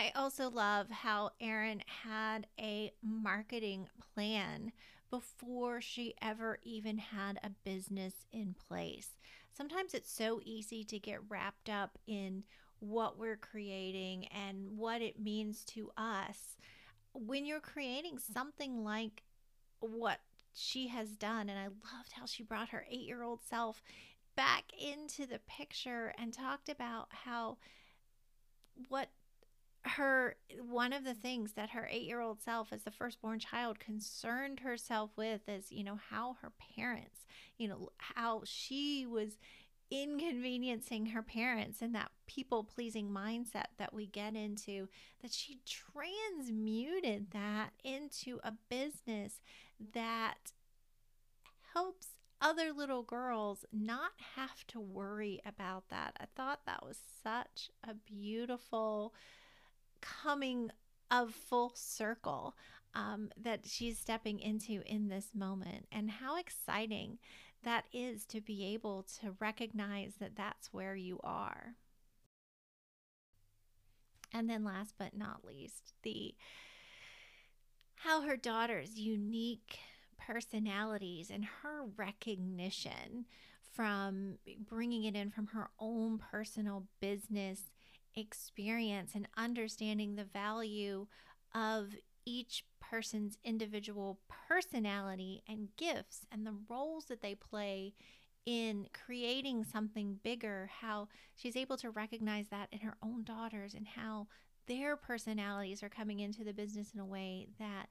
[SPEAKER 1] I also love how Erin had a marketing plan before she ever even had a business in place. Sometimes it's so easy to get wrapped up in what we're creating and what it means to us. When you're creating something like what she has done, and I loved how she brought her eight year old self back into the picture and talked about how what her one of the things that her eight year old self as the firstborn child concerned herself with is you know how her parents you know how she was inconveniencing her parents and that people pleasing mindset that we get into that she transmuted that into a business that helps other little girls not have to worry about that. I thought that was such a beautiful coming of full circle um, that she's stepping into in this moment, and how exciting that is to be able to recognize that that's where you are. And then, last but not least, the how her daughter's unique personalities and her recognition from bringing it in from her own personal business experience and understanding the value of each person's individual personality and gifts and the roles that they play in creating something bigger, how she's able to recognize that in her own daughters and how their personalities are coming into the business in a way that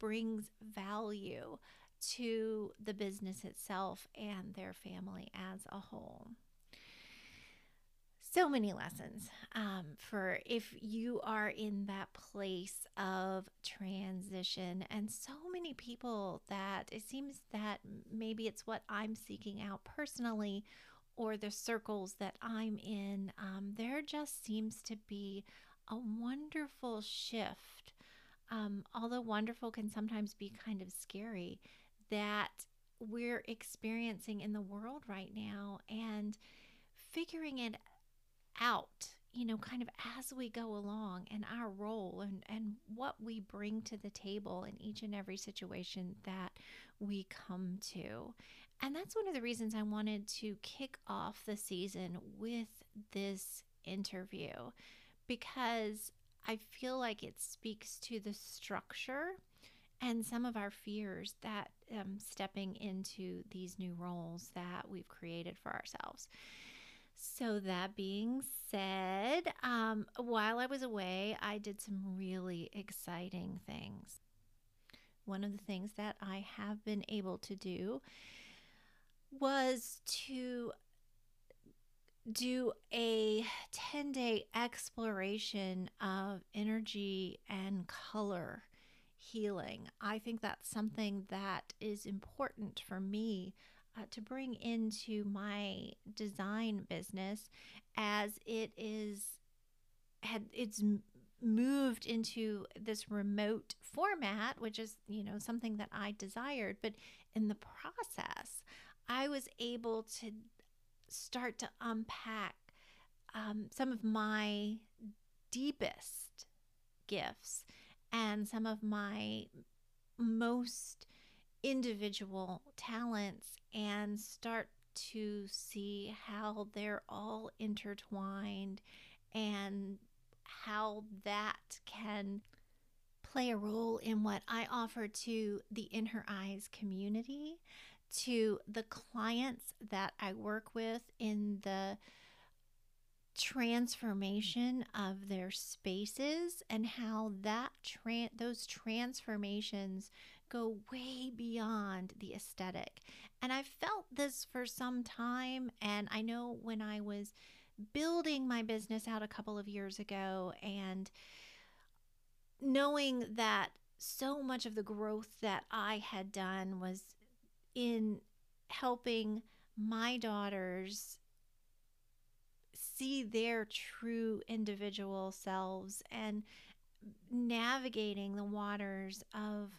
[SPEAKER 1] brings value to the business itself and their family as a whole so many lessons um, for if you are in that place of transition and so many people that it seems that maybe it's what i'm seeking out personally or the circles that i'm in um, there just seems to be a wonderful shift um, although wonderful can sometimes be kind of scary that we're experiencing in the world right now and figuring it out you know kind of as we go along and our role and and what we bring to the table in each and every situation that we come to and that's one of the reasons I wanted to kick off the season with this interview because I feel like it speaks to the structure and some of our fears that um, stepping into these new roles that we've created for ourselves. So, that being said, um, while I was away, I did some really exciting things. One of the things that I have been able to do was to do a 10 day exploration of energy and color healing. I think that's something that is important for me uh, to bring into my design business as it is had it's moved into this remote format which is you know something that I desired. But in the process I was able to start to unpack um, some of my deepest gifts and some of my most individual talents and start to see how they're all intertwined and how that can play a role in what I offer to the In Her Eyes community, to the clients that I work with in the transformation of their spaces and how that tra- those transformations go way beyond the aesthetic. And I've felt this for some time and I know when I was building my business out a couple of years ago and knowing that so much of the growth that I had done was in helping my daughters see their true individual selves and navigating the waters of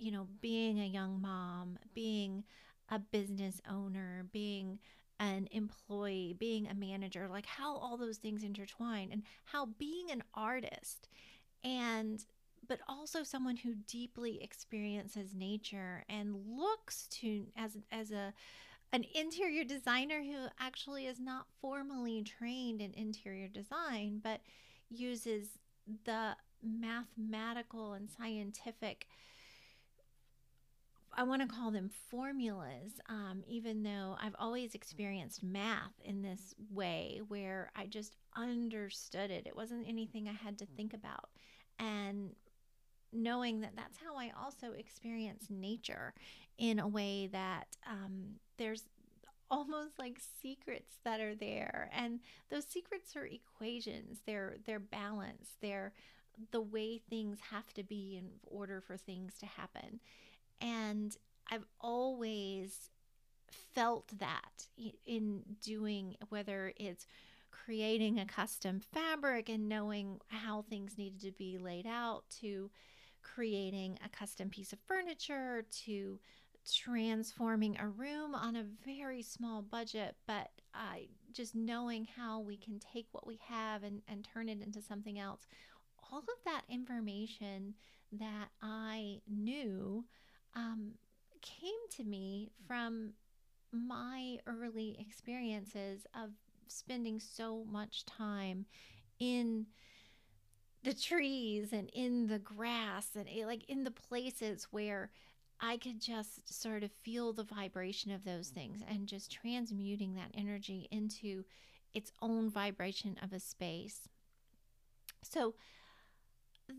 [SPEAKER 1] you know being a young mom being a business owner being an employee being a manager like how all those things intertwine and how being an artist and but also someone who deeply experiences nature and looks to as as a an interior designer who actually is not formally trained in interior design, but uses the mathematical and scientific I want to call them formulas, um, even though I've always experienced math in this way where I just understood it. It wasn't anything I had to think about. And knowing that that's how I also experience nature in a way that um, there's almost like secrets that are there and those secrets are equations they're they're balance they're the way things have to be in order for things to happen and i've always felt that in doing whether it's creating a custom fabric and knowing how things needed to be laid out to creating a custom piece of furniture to transforming a room on a very small budget, but uh, just knowing how we can take what we have and, and turn it into something else. All of that information that I knew um, came to me from my early experiences of spending so much time in the trees and in the grass and eh, like in the places where I could just sort of feel the vibration of those things and just transmuting that energy into its own vibration of a space. So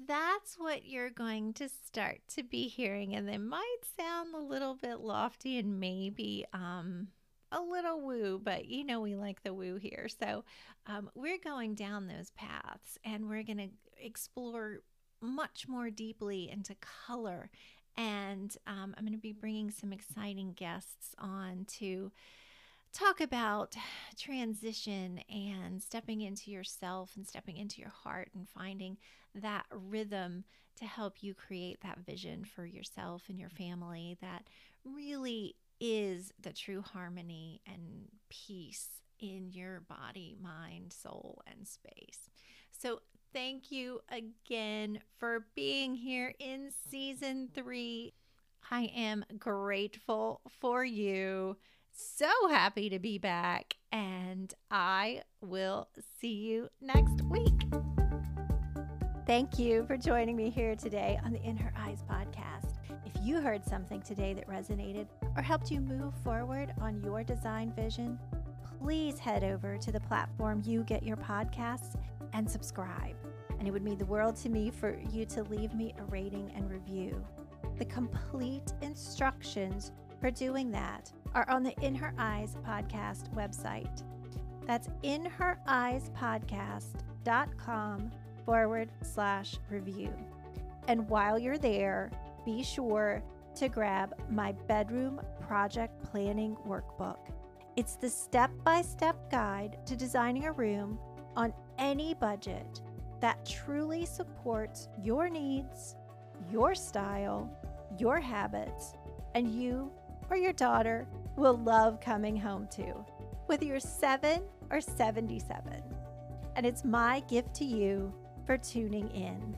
[SPEAKER 1] that's what you're going to start to be hearing. And they might sound a little bit lofty and maybe um, a little woo, but you know, we like the woo here. So um, we're going down those paths and we're going to explore much more deeply into color and um, I'm going to be bringing some exciting guests on to talk about transition and stepping into yourself and stepping into your heart and finding that rhythm to help you create that vision for yourself and your family that really is the true harmony and peace in your body, mind, soul, and space. So, thank you again for being here in season three. I am grateful for you. So happy to be back, and I will see you next week. Thank you for joining me here today on the In Her Eyes podcast. If you heard something today that resonated or helped you move forward on your design vision, please head over to the platform you get your podcasts and subscribe. And it would mean the world to me for you to leave me a rating and review. The complete instructions for doing that are on the In Her Eyes podcast website. That's inhereyes.podcast.com forward slash review. And while you're there, be sure to grab my bedroom project planning workbook. It's the step by step guide to designing a room on any budget that truly supports your needs, your style, your habits, and you or your daughter will love coming home to, whether you're seven or 77. And it's my gift to you for tuning in.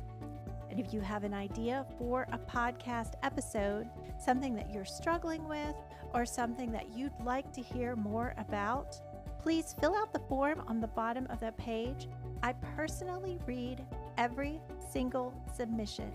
[SPEAKER 1] And if you have an idea for a podcast episode, something that you're struggling with, or something that you'd like to hear more about, please fill out the form on the bottom of that page I personally read every single submission.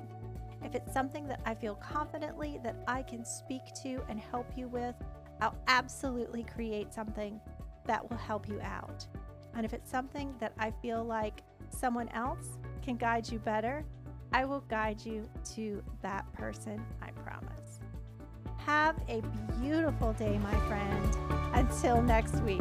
[SPEAKER 1] If it's something that I feel confidently that I can speak to and help you with, I'll absolutely create something that will help you out. And if it's something that I feel like someone else can guide you better, I will guide you to that person, I promise. Have a beautiful day, my friend. Until next week.